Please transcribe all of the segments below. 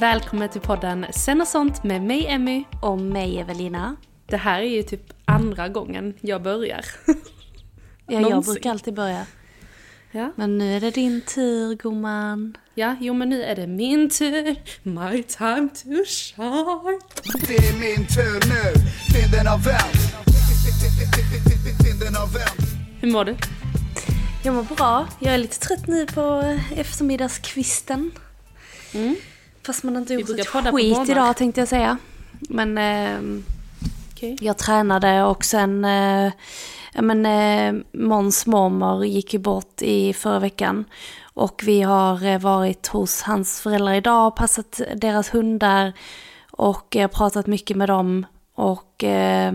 Välkommen till podden Sen och sånt med mig Emmy. Och mig Evelina. Det här är ju typ andra gången jag börjar. Ja, jag brukar alltid börja. Ja. Men nu är det din tur gumman. ja, jo men nu är det min tur. My time to shine. Det är min tur nu, vinden har vänt Vinden har vänt Hur mår du? Jag mår bra. Jag är lite trött nu på eftermiddagskvisten. Fast man har inte gjort ett skit idag tänkte jag säga. Men ehm, Okej. jag tränade och sen... Eh, men eh, Måns mormor gick ju bort i förra veckan. Och vi har eh, varit hos hans föräldrar idag och passat deras hundar. Och eh, pratat mycket med dem. Och eh,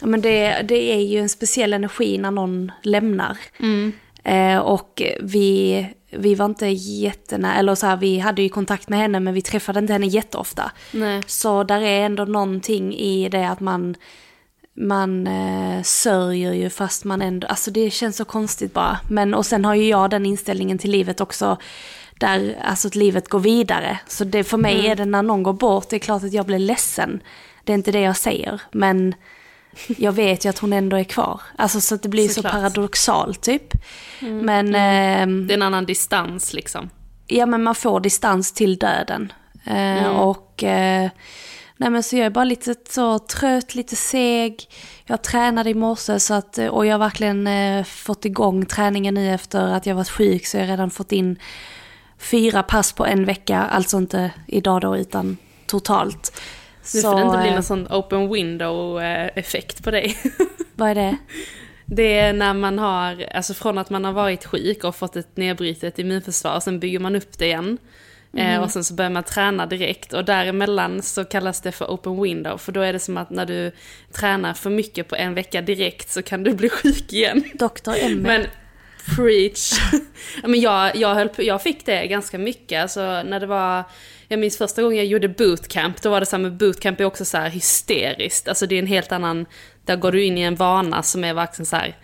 men det, det är ju en speciell energi när någon lämnar. Eh, och vi, vi var inte jättenära, eller så här, vi hade ju kontakt med henne men vi träffade inte henne jätteofta. Nej. Så där är ändå någonting i det att man, man eh, sörjer ju fast man ändå, alltså det känns så konstigt bara. Men och sen har ju jag den inställningen till livet också, där alltså att livet går vidare. Så det för mig är det när någon går bort, det är klart att jag blir ledsen. Det är inte det jag säger, men jag vet ju att hon ändå är kvar. Alltså så att det blir Såklart. så paradoxalt typ. Men ehm, Det är en annan distans liksom. ja men man får distans till döden. Eh, Och eh, nej men så jag är bara lite så trött, lite seg. Jag tränade i morse så att, eh, och jag har verkligen eh, fått igång träningen nu efter att jag varit sjuk så jag har redan fått in fyra pass på en vecka, alltså inte idag då utan totalt. Nu får det inte bli eh, någon sån open window eh, effekt på dig. Vad är det? Det är när man har, alltså från att man har varit sjuk och fått ett nedbrytet immunförsvar, sen bygger man upp det igen. Eh, och sen så börjar man träna direkt och däremellan så kallas det för open window. För då är det som att när du tränar för mycket på en vecka direkt så kan du bli sjuk igen. Dr. Emmy. Men preach. Men jag, jag, höll på, jag fick det ganska mycket. Alltså när det var, jag minns första gången jag gjorde bootcamp, då var det så här med bootcamp är också så här hysteriskt. Alltså det är en helt annan, där går du in i en vana som är verkligen så här,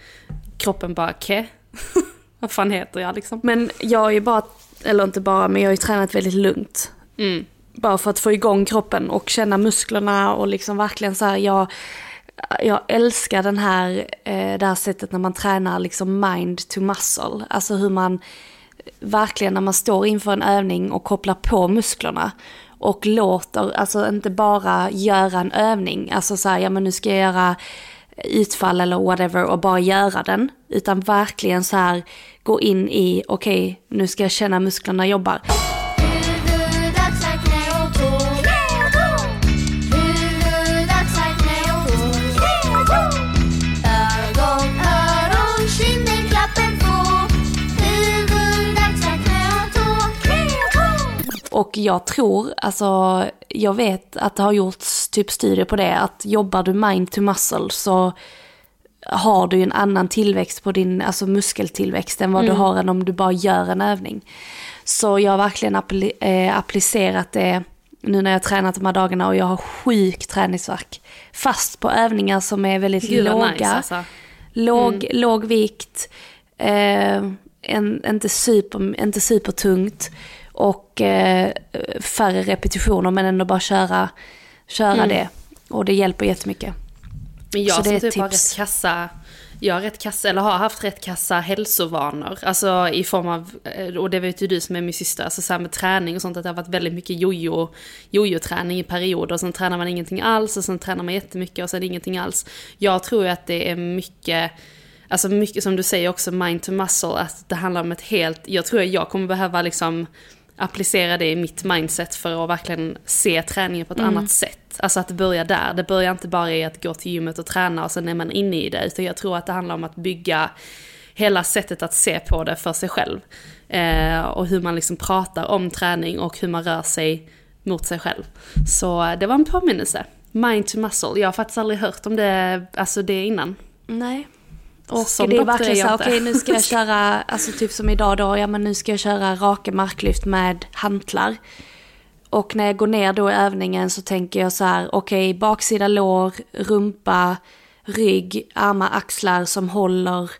kroppen bara, ke? Vad fan heter jag liksom? Men jag har ju bara, eller inte bara, men jag har ju tränat väldigt lugnt. Mm. Bara för att få igång kroppen och känna musklerna och liksom verkligen så här, jag, jag älskar den här, eh, det här sättet när man tränar liksom mind to muscle. Alltså hur man verkligen när man står inför en övning och kopplar på musklerna och låter, alltså inte bara göra en övning, alltså så här, ja men nu ska jag göra utfall eller whatever och bara göra den. Utan verkligen så här gå in i, okej nu ska jag känna musklerna jobbar. Och jag tror, alltså jag vet att det har gjorts typ studier på det, att jobbar du mind to muscle så har du en annan tillväxt på din alltså muskeltillväxt än vad du har än om du bara gör en övning. Så jag har verkligen appli- eh, applicerat det nu när jag har tränat de här dagarna och jag har sjuk träningsvärk. Fast på övningar som är väldigt Gud, låga. nice, alltså. Låg, låg vikt, eh, en, inte, super, inte supertungt och eh, färre repetitioner men ändå bara köra, köra Mm. det. Och det hjälper jättemycket. Men jag Så det är typ har tips. rätt kassa, jag har rätt kassa, eller har haft rätt kassa hälsovanor. Alltså i form av, eh, och det vet ju du som är min syster, alltså så här med träning och sånt, att det har varit väldigt mycket jojo, jojo-träning i perioder. Och sen tränar man ingenting alls och sen tränar man jättemycket och sen ingenting alls. Jag tror ju att det är mycket, alltså mycket som du säger också, mind to muscle, att det handlar om ett helt, jag tror att jag kommer behöva liksom applicera det i mitt mindset för att verkligen se träningen på ett annat sätt. Alltså att det börjar där. Det börjar inte bara i att gå till gymmet och träna och sen är man inne i det. Utan jag tror att det handlar om att bygga hela sättet att se på det för sig själv. Eh, och hur man liksom pratar om träning och hur man rör sig mot sig själv. Så det var en påminnelse. Mind to muscle. Jag har faktiskt aldrig hört om det, alltså det innan. Nej. Och Som det är verkligen så här, okej nu ska jag köra, alltså typ som idag då, ja men nu ska jag köra raka marklyft med hantlar. Och när jag går ner då i övningen så tänker jag så här, okej baksida lår, rumpa, rygg, armar, axlar som håller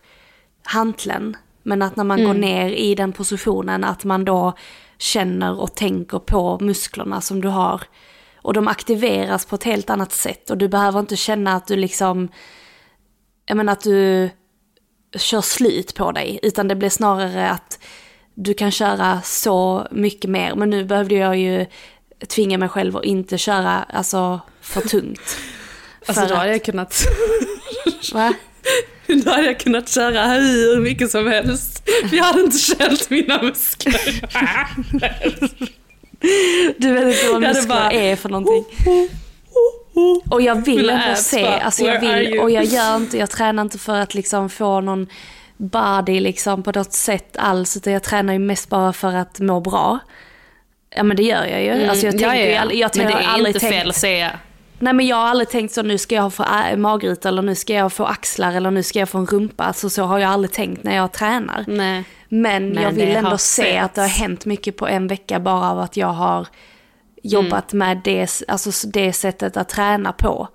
hanteln. Men att när man går ner i den positionen att man då känner och tänker på musklerna som du har. Och de aktiveras på ett helt annat sätt och du behöver inte känna att du liksom jag menar att du kör slut på dig, utan det blir snarare att du kan köra så mycket mer. Men nu behövde jag ju tvinga mig själv att inte köra alltså, för tungt. Alltså För då hade att- jag kunnat, Va? då hade jag kunnat köra hur mycket som helst. Jag hade inte känt mina muskler. Du vet inte vad muskler bara- är för någonting. Och jag vill ändå se, alltså jag "Where are vill, you?" och jag gör inte, jag tränar inte för att liksom få någon body liksom på något sätt alls, utan jag tränar ju mest bara för att må bra. Ja men det gör jag ju. Alltså jag tänker ju aldrig, jag, Men det är inte tänkt, fel att säga. Nej men jag har aldrig tänkt så nu ska jag få magruta eller nu ska jag få axlar eller nu ska jag få en rumpa. Alltså så har jag aldrig tänkt när jag tränar. Nej. Men, Men jag vill ändå se att det har hänt mycket på en vecka bara av att jag har jobbat Mm. med det, alltså det sättet att träna på.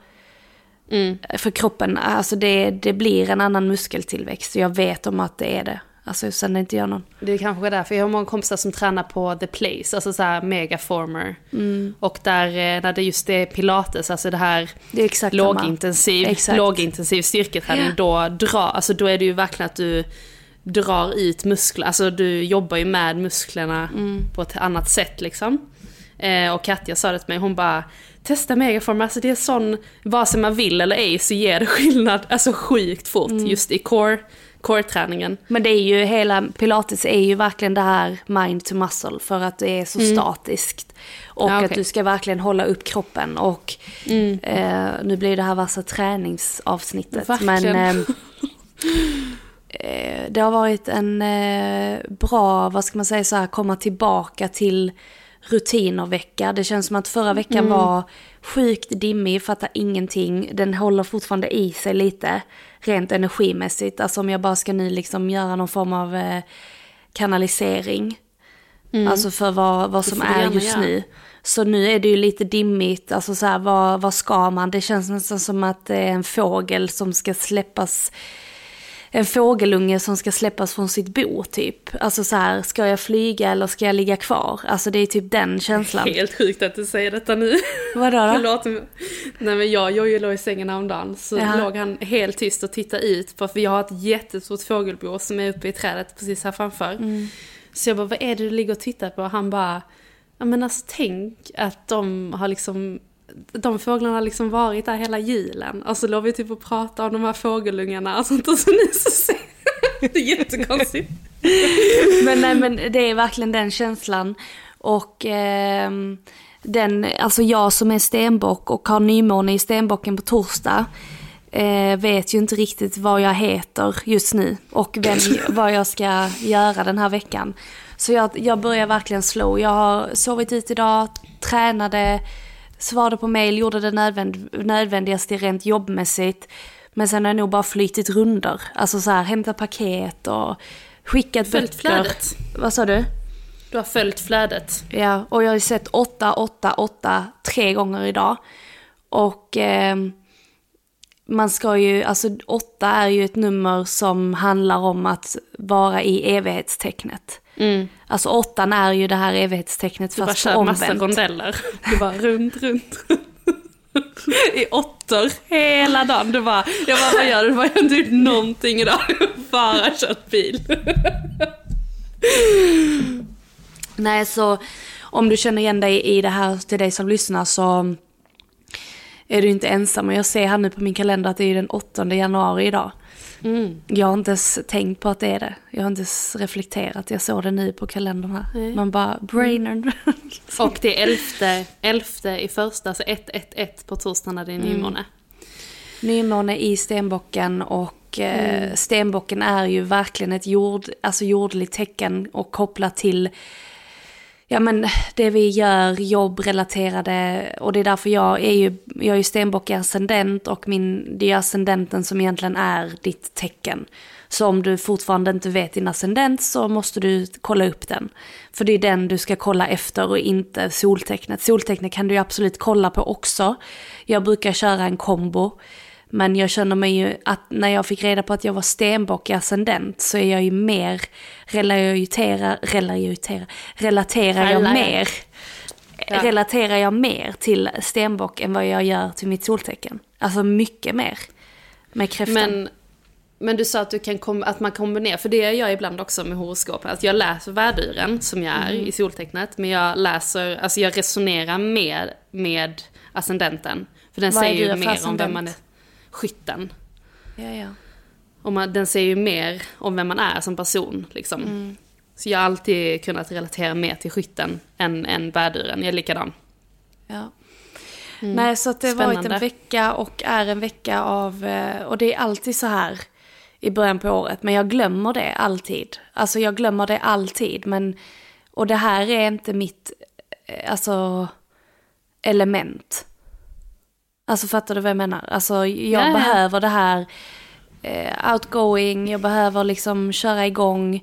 Mm. För kroppen, alltså det, det blir en annan muskeltillväxt. Jag vet om att det är det. Alltså sen är inte jag någon. Det är kanske därför. Jag har många kompisar som tränar på The Place, alltså så här megaformer. Mm. Och där, eh, när det just är pilates, alltså det här Det är exakt lågintensiv, Exakt. lågintensiv styrketräning, då, dra, alltså då är det ju verkligen att du drar ut muskler, alltså du jobbar ju med musklerna Mm. på ett annat sätt liksom. Eh, och Katja sa det till mig, hon bara Testa megaform, alltså det är sån, vare sig man vill eller ej så ger det skillnad, alltså sjukt fort Mm. just i core, core-träningen. Men det är ju hela, pilates är ju verkligen det här mind to muscle för att det är så statiskt. Och Mm. Ja, att okej. du ska verkligen hålla upp kroppen och Mm. eh, nu blir det här värsta träningsavsnittet. Verkligen. Men ehm, eh, det har varit en eh, bra, vad ska man säga så här, komma tillbaka till rutiner-vecka. Det känns som att förra veckan Mm. var sjukt dimmig, fattar ingenting. Den håller fortfarande i sig lite, rent energimässigt. Alltså om jag bara ska nu liksom göra någon form av eh, kanalisering. Alltså för vad, vad som Mm. är just nu. Så nu är det ju lite dimmigt, alltså så här, vad, vad ska man? Det känns nästan som att det är en fågel som ska släppas, en fågelunge som ska släppas från sitt bo typ. Alltså så här, ska jag flyga eller ska jag ligga kvar? Alltså det är typ den känslan. Helt sjukt att du säger detta nu. Vadå då? Förlåt. Nej men jag, Jojje låg i sängen häromdagen så Jaha. låg han helt tyst och tittade ut för vi har ett jättestort fågelbo som är uppe i trädet precis här framför. Mm. Så jag bara, vad är det du ligger och tittar på? Han bara, ja men alltså tänk att de har liksom de fåglarna har liksom varit där hela julen. Och så låg vi typ och pratade om de här fågelungarna och sånt. Och så nu så ser Det är jättekonstigt. Men nej men det är verkligen den känslan. Och ehm, den, alltså jag som är stenbock och har nymåne i stenbocken på torsdag. Eh, vet ju inte riktigt vad jag heter just nu och vem, vad jag ska göra den här veckan. Så jag, jag börjar verkligen slå. Jag har sovit ut idag, tränade, svarade på mail, gjorde det nödvänd, nödvändigaste rent jobbmässigt. Men sen har jag nog bara flytit runder. Alltså så här, hämtat paket och skickat Följt böcker. flödet. Vad sa du? Du har följt flödet. Ja, och jag har ju sett 888 tre gånger idag. Och eh, man ska ju, alltså 8 är ju ett nummer som handlar om att vara i evighetstecknet. Alltså 8 är ju det här evighetstecknet Du bara fast kör massa omvänt. rondeller. Du bara runt, runt. I åttor hela dagen. Du bara, jag bara, vad gör du? Du bara, jag har inte gjort någonting idag. Bara kört bil. Nej, så om du känner igen dig i det här till dig som lyssnar så är du inte ensam. Och jag ser här nu på min kalender att det är den 8 januari idag. Jag har inte ens tänkt på att det är det. Jag har inte ens reflekterat. Jag såg det nu på kalendern här. Man bara, brainern. Och det är elfte, elfte i första, alltså 111 på torsdag när det är nymåne. Nymåne i stenbocken och eh, stenbocken är ju verkligen ett jord, alltså jordligt tecken och kopplat till ja, men det vi gör, jobbrelaterade och det är därför jag är ju, jag är ju stenbock i ascendent och min, det är ascendenten som egentligen är ditt tecken. Så om du fortfarande inte vet din ascendent så måste du kolla upp den. För det är den du ska kolla efter och inte soltecknet. Soltecknet kan du ju absolut kolla på också. Jag brukar köra en kombo. Men jag känner mig ju att när jag fick reda på att jag var stenbock i ascendent så är jag ju mer relaterar, relaterar, relaterar jag mer. Ja. Relaterar jag mer till stenbock än vad jag gör till mitt soltecken. Alltså mycket mer. Med kräftan. Men, men du sa att, du kan kom, att man kombinerar, för det gör jag ibland också med horoskopet. Att jag läser värduren som jag är Mm. i soltecknet, men jag läser, alltså jag resonerar med, med ascendenten. För den Vad säger ju mer om vem man är. Skytten. ja, ja. Och man, den säger ju mer om vem man är som person. Liksom. Mm. Så jag har alltid kunnat relatera mer till skytten än, än värduren. Jag är likadan. Ja. Nej, så att det har varit en vecka och är en vecka av, eh, och det är alltid så här i början på året, men jag glömmer det alltid. Alltså jag glömmer det alltid, men, och det här är inte mitt, eh, alltså, element. Alltså fattar du vad jag menar? Alltså jag Ja, ja. behöver det här eh, outgoing, jag behöver liksom köra igång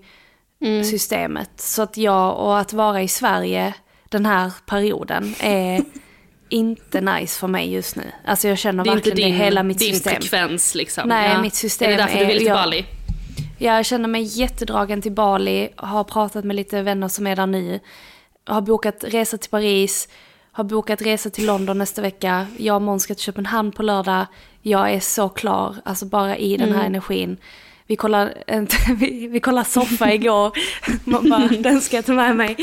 Mm. systemet. Så att jag, och att vara i Sverige den här perioden är inte nice för mig just nu. Alltså jag känner Det är inte verkligen din, det hela mitt din system. frekvens liksom. Nej, mitt system Är det därför är- du vill till jag- Bali? Jag känner mig jättedragen till Bali, har pratat med lite vänner som är där nu. Har bokat resa till Paris, har bokat resa till London nästa vecka. Jag och Måns ska till Köpenhamn på lördag. Jag är så klar, alltså bara i den här energin. Vi kollar, vi, vi kollar soffa igår. Man bara, den ska jag ta med mig.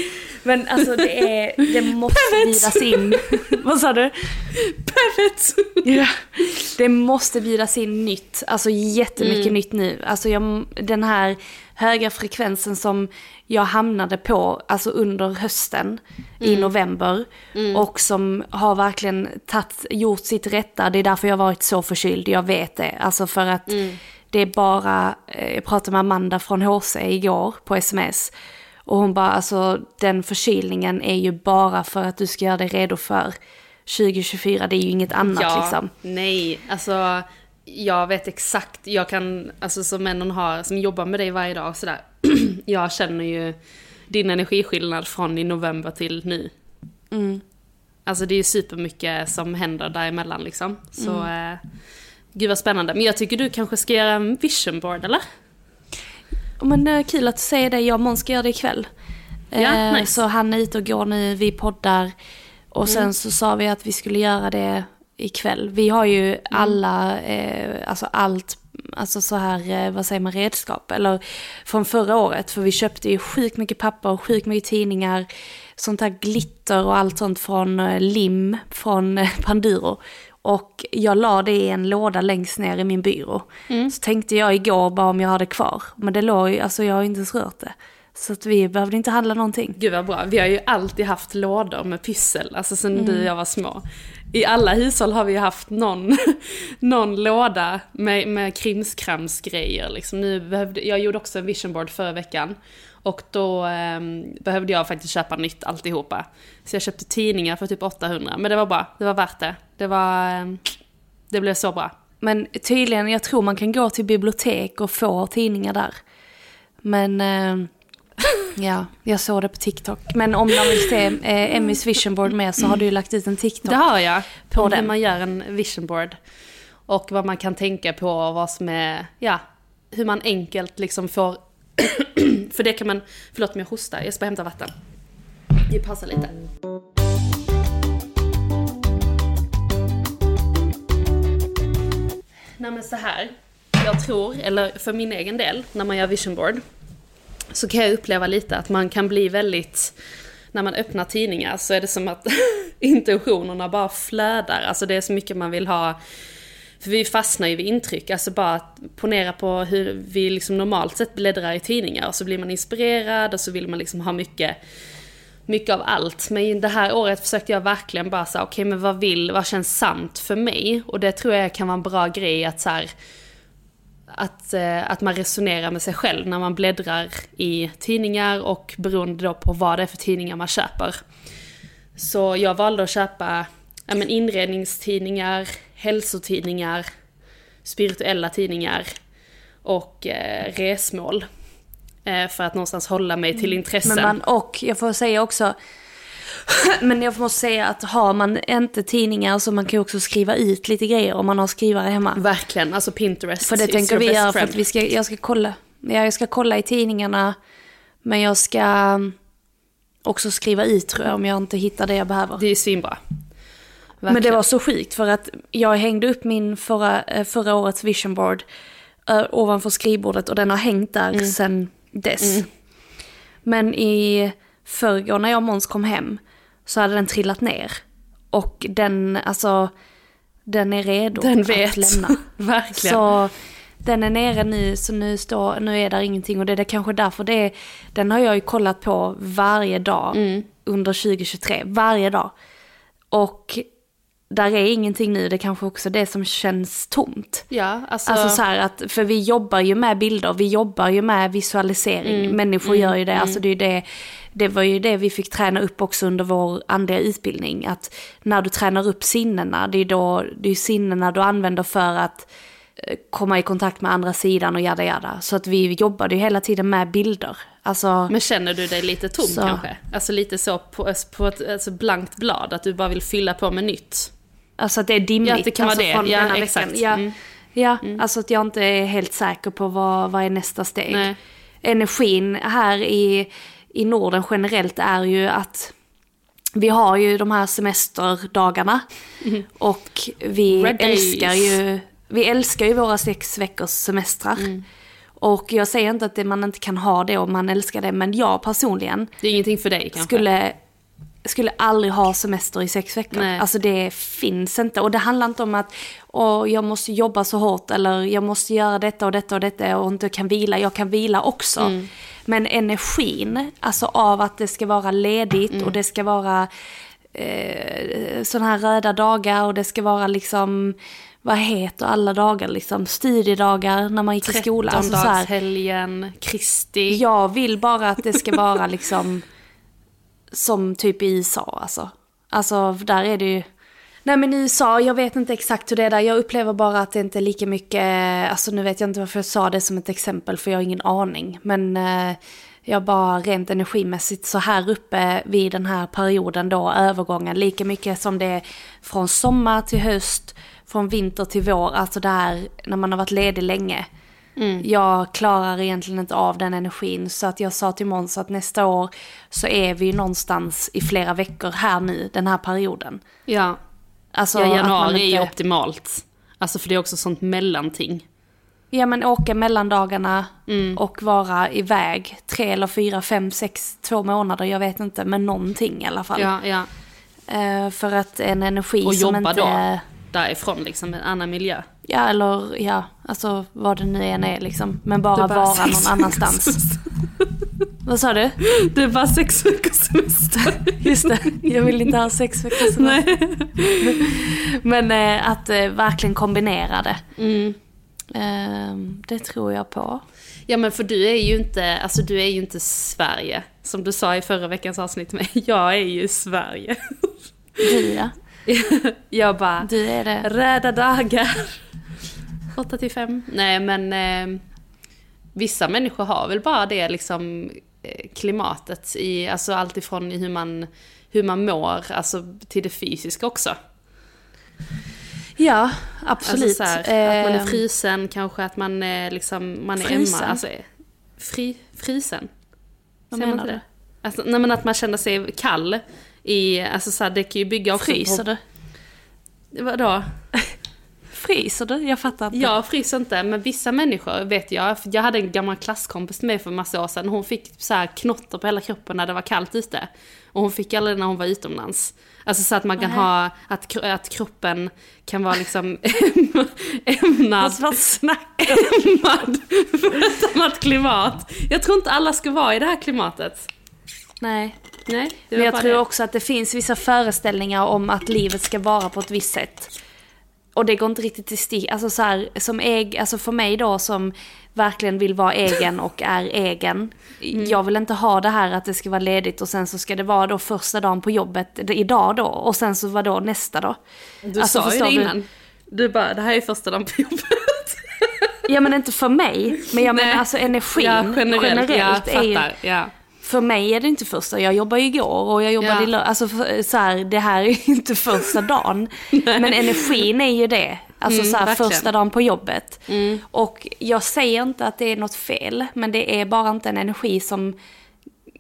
Men alltså det, är, det måste bjudas in. Vad sa du? Perfekt! Ja, det måste bjudas in nytt, alltså jättemycket nytt nu. Alltså jag, den här höga frekvensen som jag hamnade på alltså under hösten i november och som har verkligen tatt, gjort sitt rätta. Det är därför jag har varit så förkyld, jag vet det. Alltså för att det är bara, eh, jag pratade med Amanda från HC igår på sms. Och hon bara, alltså den förkylningen är ju bara för att du ska göra dig redo för 2024, det är ju inget annat Ja, liksom. nej, alltså jag vet exakt, jag kan, alltså som männen har, som jobbar med dig varje dag och sådär. jag känner ju din energiskillnad från i november till nu. Mm. Alltså det är ju supermycket som händer däremellan liksom. Så, Mm. eh, gud vad spännande. Men jag tycker du kanske ska göra en vision board eller? Men eh, kul att du säger det, jag och Måns ska göra det ikväll. Ja, Eh, nice. Så han är ute och går nu, vi poddar. Och sen så sa vi att vi skulle göra det ikväll. Vi har ju alla, eh, alltså allt, alltså så här, eh, vad säger man, redskap. Eller från förra året, för vi köpte ju sjukt mycket papper och sjukt mycket tidningar. Sånt här glitter och allt sånt från eh, lim, från eh, Panduro. Och jag la det i en låda längst ner i min byrå. Så tänkte jag igår bara om jag hade kvar. Men det låg ju, alltså jag har inte ens rört det. Så att vi behövde inte handla någonting. Gud vad bra. Vi har ju alltid haft lådor med pyssel, alltså sen Mm. du och jag var små. I alla hushåll har vi ju haft någon, någon låda med, med krimskramsgrejer. Liksom. Nu behövde, jag gjorde också en vision board förra veckan. Och då ehm, behövde jag faktiskt köpa nytt alltihopa. Så jag köpte tidningar för typ 800. Men det var bra, det var värt det. Det var... ehm, det blev så bra. Men tydligen, jag tror man kan gå till bibliotek och få tidningar där. Men... Eh, Ja, jag såg det på TikTok. Men om man vill se eh, Emmys vision board med så har du ju lagt ut en TikTok. Det har jag. På den. hur man gör en vision board. Och vad man kan tänka på och vad som är, ja, hur man enkelt liksom får... för det kan man, förlåt om jag hostar, jag ska hämta vatten. Det passar lite. Nej men så här. Jag tror, eller för min egen del, när man gör vision board. Så kan jag uppleva lite att man kan bli väldigt... När man öppnar tidningar så är det som att intentionerna bara flödar. Alltså det är så mycket man vill ha. För vi fastnar ju vid intryck. Alltså bara att ponera på hur vi liksom normalt sett bläddrar i tidningar. Och så blir man inspirerad och så vill man liksom ha mycket mycket av allt. Men det här året försökte jag verkligen bara säga, okej men vad vill, vad känns sant för mig? Och det tror jag kan vara en bra grej att så här, att, eh, att man resonerar med sig själv när man bläddrar i tidningar och beroende då på vad det är för tidningar man köper. Så jag valde att köpa ja, men inredningstidningar, hälsotidningar, spirituella tidningar och eh, resmål. Eh, för att någonstans hålla mig till intressen. Men man, och jag får säga också, men jag måste säga att har man inte tidningar så man kan ju också skriva ut lite grejer om man har skrivare hemma. Verkligen, alltså Pinterest För det tänker vi göra för att vi ska, jag ska kolla. Ja, jag ska kolla i tidningarna. Men jag ska mm, också skriva ut tror jag om jag inte hittar det jag behöver. Det är svinbra. Men det Verkligen. var så sjukt för att jag hängde upp min förra, eh, förra årets vision board eh, ovanför skrivbordet och den har hängt där Mm. sedan dess. Men i förrgår när jag och Måns kom hem så hade den trillat ner. Och den, alltså, den är redo Den att vet. lämna. Verkligen. Så den är nere nu, så nu, står, nu är där ingenting. Och det är det kanske därför det är, den har jag ju kollat på varje dag Mm. under 2023. Varje dag. Och där är ingenting nu, det är kanske också det som känns tomt. Ja, alltså... Alltså så här att, för vi jobbar ju med bilder, vi jobbar ju med visualisering. Mm, Människor mm, gör ju det, mm. alltså det är det, det var ju det vi fick träna upp också under vår andliga utbildning. Att när du tränar upp sinnena, det är då, det är sinnena du använder för att eh, komma i kontakt med andra sidan och jada jada. Så att vi jobbade ju hela tiden med bilder. Alltså, Men känner du dig lite tom Så. kanske? Alltså lite så på, på ett alltså blankt blad, att du bara vill fylla på med nytt? Alltså att det är dimmigt. Ja, att det kan vara alltså det. från Ja, denna exakt. veckan. Ja, Mm. ja alltså att jag inte är helt säker på vad, vad är nästa steg. Nej. Energin här i, i Norden generellt är ju att vi har ju de här semesterdagarna. Och vi Mm. Red days. älskar ju vi älskar ju våra sex veckors semestrar. Mm. Och jag säger inte att det, man inte kan ha det om man älskar det, men jag personligen Det är ingenting för dig kanske? skulle, skulle aldrig ha semester i sex veckor. Nej. Alltså det finns inte. Och det handlar inte om att Åh, jag måste jobba så hårt eller jag måste göra detta och detta och detta och inte kan vila. Jag kan vila också. Mm. Men energin, alltså av att det ska vara ledigt Mm. och det ska vara eh, sådana här röda dagar och det ska vara liksom, vad heter alla dagar liksom, studiedagar när man gick i skolan. Alltså Trettondagshelgen, Kristi. jag vill bara att det ska vara liksom som typ i USA alltså. Alltså där är det ju, nej men i USA, jag vet inte exakt hur det är där. Jag upplever bara att det inte är lika mycket, eh, alltså nu vet jag inte varför jag sa det som ett exempel för jag har ingen aning. Men eh, jag bara rent energimässigt så här uppe vid den här perioden då, övergången, lika mycket som det är från sommar till höst, från vinter till vår, alltså där när man har varit ledig länge. Jag klarar egentligen inte av den energin så att jag sa till Måns att nästa år så är vi någonstans i flera veckor här nu, den här perioden. Ja, Alltså ja januari är ju inte- optimalt. Alltså för det är också sånt mellanting. Ja men åka mellandagarna Mm. och vara iväg tre eller fyra, fem, sex, två månader, jag vet inte, men någonting i alla fall. Ja, ja. Eh, för att en energi Och som jobba inte... då därifrån liksom, en annan miljö. Ja eller ja, alltså vad det nu än är liksom. Men bara, bara vara någon annanstans. Vad sa du? Det är bara sex veckors semester. Just det, jag vill inte ha sex veckors semester. Men eh, att eh, verkligen kombinera det. Mm. Eh, det tror jag på. Ja men för du är ju inte, alltså du är ju inte Sverige. Som du sa i förra veckans avsnitt med jag är ju Sverige. Du ja. Jag bara, Du är det. röda dagar. 8 till 5. Nej men eh, vissa människor har väl bara det liksom eh, klimatet i, alltså allt ifrån i hur man, hur man mår, alltså till det fysiska också. Ja, absolut. Alltså så här, att man är Eh, frysen, kanske att man är liksom, man är Frysen? Emma, alltså fri, frysen. Vad Säger man menar inte det? Alltså, nej men att man känner sig kall i, alltså så här, det kan ju bygga också Fryser på... du? Vadå? Fryser du? Jag fattar inte. Jag fryser inte, men vissa människor vet jag. Jag hade en gammal klasskompis med för massa år sedan. Hon fick så här knotter på hela kroppen när det var kallt ute. Och hon fick aldrig när hon var utomlands. Alltså så att man kan Nej. ha, att, att kroppen kan vara liksom ämnad, vad snackar ämnad för ett annat klimat. Jag tror inte alla ska vara i det här klimatet. Nej. Nej, Men jag tror det. också att det finns vissa föreställningar om att livet ska vara på ett visst sätt. Och det går inte riktigt till stick. Alltså så här, som äg, alltså för mig då som verkligen vill vara egen och är egen. Mm. Jag vill inte ha det här att det ska vara ledigt och sen så ska det vara då första dagen på jobbet idag då. Och sen så var då nästa då. Du Alltså, sa ju det du? innan. Du bara, det här är första dagen på jobbet. Ja men inte för mig. Men jag menar alltså energin Ja, generellt, jag är ju... Ja. För mig är det inte första, jag jobbar ju igår och jag jobbade Ja. i Alltså för, så här, det här är inte första dagen. men energin är ju det. Alltså Mm, så här, verkligen. första dagen på jobbet. Och jag säger inte att det är något fel, men det är bara inte en energi som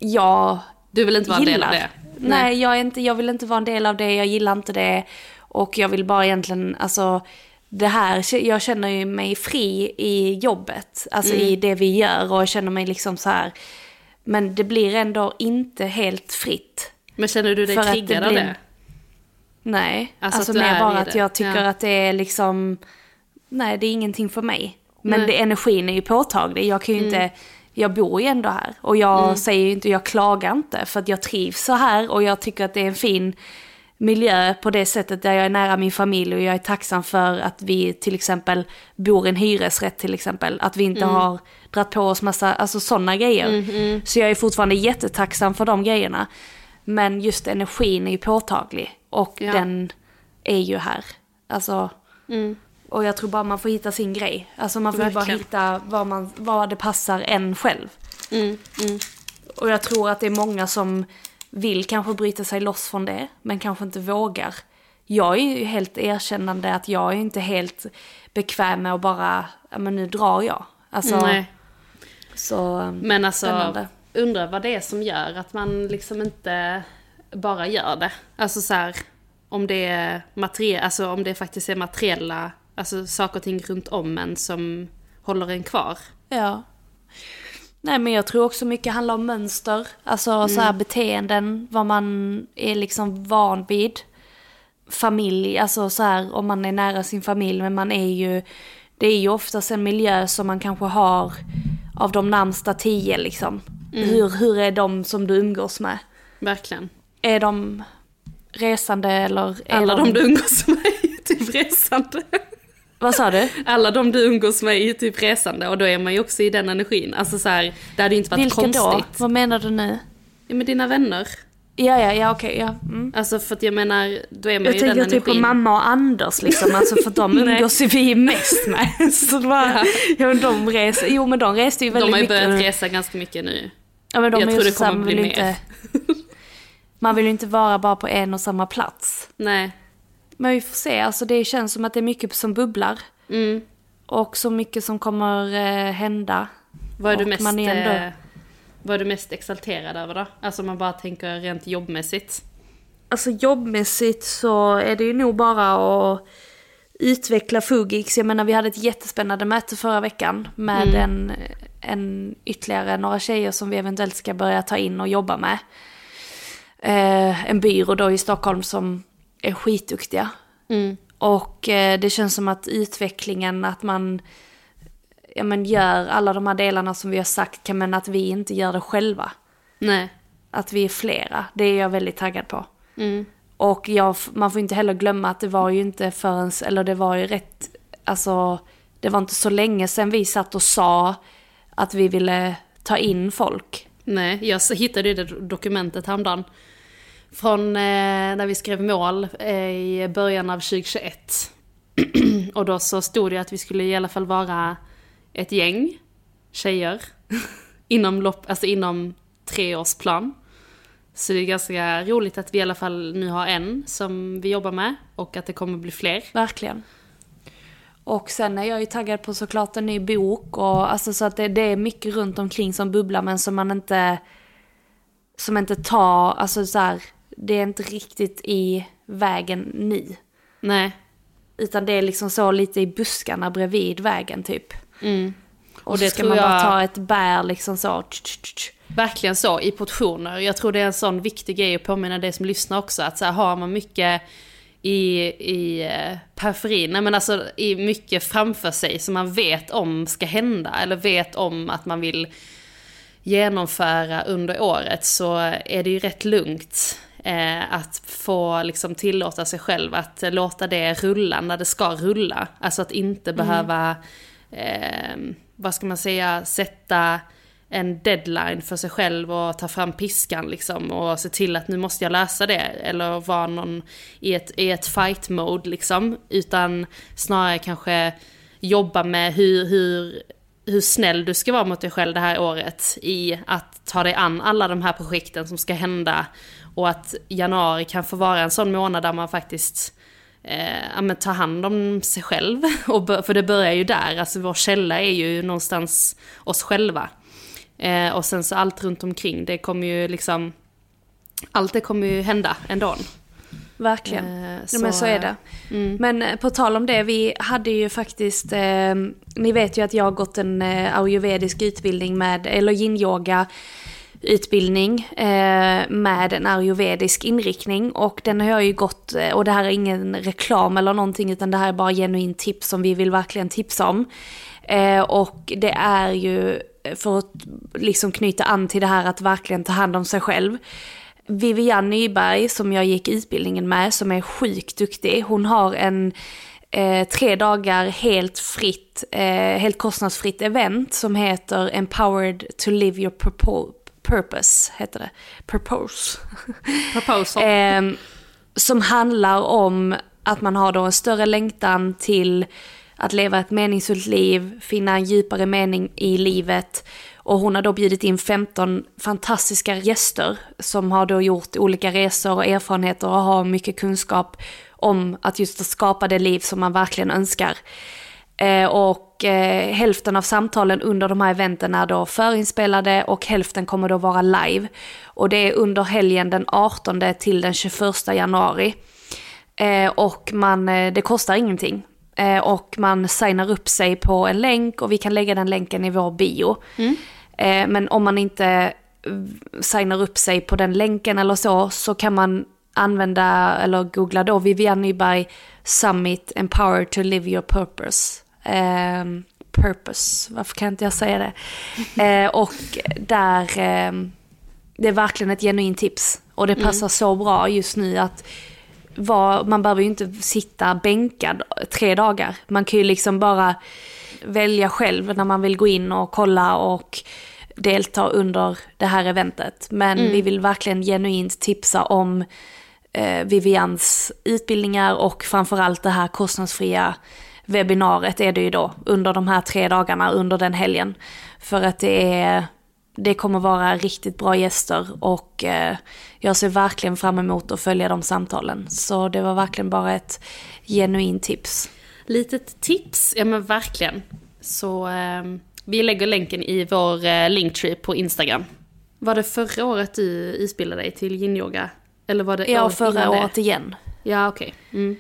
jag Du vill inte vara en del av gillar. det? Nej, jag, är inte, jag vill inte vara en del av det, jag gillar inte det. Och jag vill bara egentligen, alltså det här, jag känner ju mig fri i jobbet, alltså Mm. i det vi gör och jag känner mig liksom så här. Men det blir ändå inte helt fritt. Men känner du dig För att det triggad av det? Nej, Alltså alltså, mer bara att jag tycker Ja. att det är liksom, nej det är ingenting för mig. Men det, energin är ju påtaglig, jag kan ju Mm. inte, jag bor ju ändå här. Och jag säger ju inte, jag klagar inte för att jag trivs så här och jag tycker att det är en fin miljö på det sättet där jag är nära min familj och jag är tacksam för att vi till exempel bor i en hyresrätt till exempel. Att vi inte Mm. har dragit på oss massa, alltså sådana grejer. Så jag är fortfarande jättetacksam för de grejerna. Men just energin är ju påtaglig och Ja. den är ju här. Alltså, och jag tror bara man får hitta sin grej. Alltså man får ju bara Verkligen. hitta vad, man, vad det passar en själv. Mm, Och jag tror att det är många som vill kanske bryta sig loss från det, men kanske inte vågar. Jag är ju helt erkännande att jag är inte helt bekväm med att bara, ja men nu drar jag. Alltså, Nej. så Men alltså, spännande. undrar vad det är som gör att man liksom inte bara gör det. Alltså så här, om det är materiell, alltså om det faktiskt är materiella, alltså saker och ting runt om en som håller en kvar. Ja. Nej men jag tror också mycket handlar om mönster, alltså så här beteenden, vad man är liksom van vid. Familj, alltså så här om man är nära sin familj, men man är ju, det är ju oftast en miljö som man kanske har av de närmsta tio liksom. Hur, hur är de som du umgås med? Verkligen. Är de resande eller? Alla de du umgås med är typ resande. Vad sa du? Alla de du umgås med är ju typ resande och då är man ju också i den energin. Alltså så här, det hade ju inte varit Vilka konstigt. då? Vad menar du nu? Ja, med dina vänner. Ja, ja, ja okej, ja. Mm. Alltså för att jag menar, då är man Jag ju den tänker typ på energin. mamma och Anders liksom, alltså för de umgås ju vi mest med. Så det var, ja. men de reser, jo men de reste ju De väldigt har ju mycket. börjat resa ganska mycket nu. Ja, men de Jag är tror det kommer bli mer. Inte, man vill ju inte vara bara på en och samma plats. Nej. Men vi får se, alltså det känns som att det är mycket som bubblar. Mm. Och så mycket som kommer eh, hända. Vad är, du mest, ändå- eh, vad är du mest exalterad över då? Alltså om man bara tänker rent jobbmässigt. Alltså jobbmässigt så är det ju nog bara att utveckla Fugix. Jag menar vi hade ett jättespännande möte förra veckan med en, en ytterligare några tjejer som vi eventuellt ska börja ta in och jobba med. Eh, en byrå då i Stockholm som är skitduktiga. Och eh, det känns som att utvecklingen, att man ja, men gör alla de här delarna som vi har sagt, men att vi inte gör det själva. Nej. Att vi är flera, det är jag väldigt taggad på. Och jag, man får inte heller glömma att det var ju inte förrän, eller det var ju rätt, alltså det var inte så länge sedan vi satt och sa att vi ville ta in folk. Nej, jag hittade ju det dokumentet häromdagen. Från eh, när vi skrev mål eh, i början av 2021. och då så stod det att vi skulle i alla fall vara ett gäng tjejer. inom, lopp, alltså inom treårsplan. Så det är ganska roligt att vi i alla fall nu har en som vi jobbar med och att det kommer bli fler. Verkligen. Och sen är jag ju taggad på såklart en ny bok och alltså så att det, det är mycket runt omkring som bubblar men som man inte som inte tar, alltså så här, det är inte riktigt i vägen nu. Nej. Utan det är liksom så lite i buskarna bredvid vägen typ. Mm. Och, Och det det ska man bara jag- ta ett bär liksom så. Verkligen så, i portioner. Jag tror det är en sån viktig grej att påminna dig som lyssnar också. Att så här, har man mycket i, i eh, periferin, nej men alltså i mycket framför sig som man vet om ska hända. Eller vet om att man vill genomföra under året så är det ju rätt lugnt eh, att få liksom tillåta sig själv att låta det rulla när det ska rulla. Alltså att inte behöva, eh, vad ska man säga, sätta en deadline för sig själv och ta fram piskan liksom och se till att nu måste jag lösa det eller vara någon i ett, i ett fight mode liksom utan snarare kanske jobba med hur, hur, hur snäll du ska vara mot dig själv det här året i att ta dig an alla de här projekten som ska hända och att januari kan få vara en sån månad där man faktiskt eh, ja, men tar hand om sig själv. Och, för det börjar ju där, alltså vår källa är ju någonstans oss själva. Eh, och sen så allt runt omkring, det kommer ju liksom, allt det kommer ju hända ändå. Verkligen. Eh, ja, men så är det. Mm. Men eh, på tal om det, vi hade ju faktiskt, eh, ni vet ju att jag har gått en eh, ayurvedisk utbildning med, eller yin-yoga utbildning eh, med en ayurvedisk inriktning och den har jag ju gått, eh, och det här är ingen reklam eller någonting utan det här är bara genuint tips som vi vill verkligen tipsa om. Eh, och det är ju för att liksom knyta an till det här att verkligen ta hand om sig själv. Vivian Nyberg som jag gick utbildningen med som är sjukt duktig. Hon har en eh, tre dagar helt fritt, eh, helt kostnadsfritt event som heter Empowered to live your purpo- purpose. Heter det. Purpose. Proposal. Eh, som handlar om att man har då en större längtan till att leva ett meningsfullt liv, finna en djupare mening i livet. Och hon har då bjudit in 15 fantastiska gäster som har då gjort olika resor och erfarenheter och har mycket kunskap om att just skapa det liv som man verkligen önskar. Eh, och eh, hälften av samtalen under de här eventen är då förinspelade och hälften kommer då vara live. Och det är under helgen den 18 till den 21 januari. Eh, och man, det kostar ingenting. Och man signar upp sig på en länk och vi kan lägga den länken i vår bio. Mm. Eh, men om man inte eh, signar upp sig på den länken eller så, så kan man använda eller googla då Vivian Nyberg Summit Empower to live your purpose. Ehm, purpose, varför kan inte jag säga det? Eh, och där, ehm, det är verkligen ett genuint tips. Och det passar så bra just nu att var, man behöver ju inte sitta bänkad tre dagar. Man kan ju liksom bara välja själv när man vill gå in och kolla och delta under det här eventet. Men vi vill verkligen genuint tipsa om eh, Vivians utbildningar och framförallt det här kostnadsfria webbinariet är det ju då under de här tre dagarna under den helgen. För att det är det kommer vara riktigt bra gäster och eh, jag ser verkligen fram emot att följa de samtalen. Så det var verkligen bara ett genuint tips. Litet tips, ja men verkligen. Så eh, vi lägger länken i vår eh, linktree på Instagram. Var det förra året du utbildade dig till yin-yoga? Eller var det Ja, förra året igen. Ja, okej. Mm.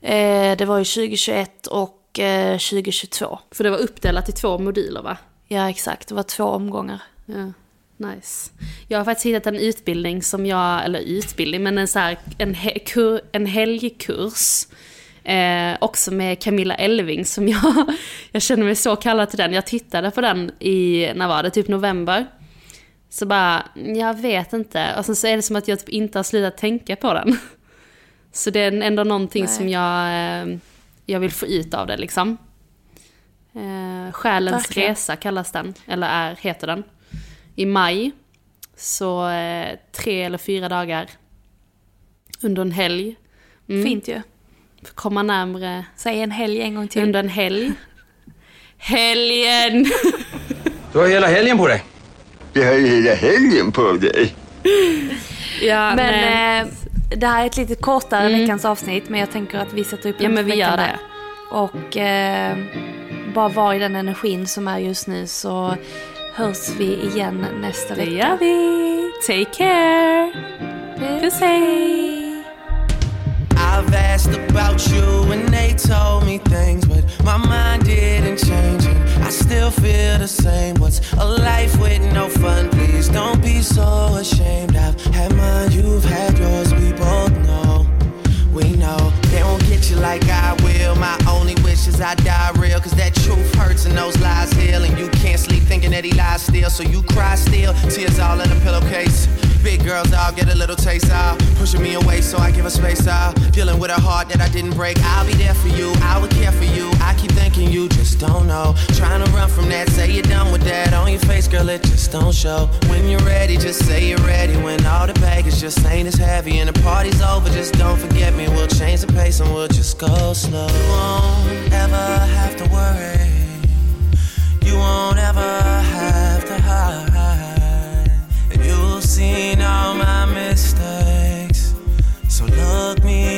Eh, det var ju 2021 och eh, 2022. För det var uppdelat i två moduler va? Ja, exakt. Det var två omgångar. Ja, nice. Jag har faktiskt hittat en utbildning som jag, eller utbildning, men en, så här, en, he, kur, en helgkurs. Eh, också med Camilla Elving som jag, jag känner mig så kallad till den. Jag tittade på den i, när var det, typ november. Så bara, jag vet inte. Och sen så är det som att jag typ inte har slutat tänka på den. Så det är ändå någonting Nej. som jag, eh, jag vill få ut av det liksom. Eh, Själens Verkligen. resa kallas den, eller är, heter den. I maj. Så eh, tre eller fyra dagar. Under en helg. Mm. Fint ju. Komma närmre Säg en helg en gång till. under en helg. Helgen! Du har hela helgen på dig. Vi har ju hela helgen på dig. Ja, Men nej. eh, det här är ett lite kortare veckans avsnitt men jag tänker att vi sätter upp Ja, en men vi gör där. det. Och eh, bara vara i den energin som är just nu så hörs vi igen nästa det vecka. gör vi. Take care. Puss hej. I've asked about you and they told me things, but my mind didn't change. And I still feel the same. What's a life with no fun? Please don't be so so you cry still. Tears all in a pillowcase. Big girls all get a little taste out, pushing me away, so I give her space out. Dealing with a heart that I didn't break. I'll be there for you, I would care for you. I keep thinking you just don't know. Trying to run from that, say you're done with that. On your face, girl, it just don't show. When you're ready, just say you're ready. When all the baggage just ain't as heavy and the party's over, just don't forget me. We'll change the pace and we'll just go slow. You won't ever have to worry. You won't ever have seen all my mistakes. So look me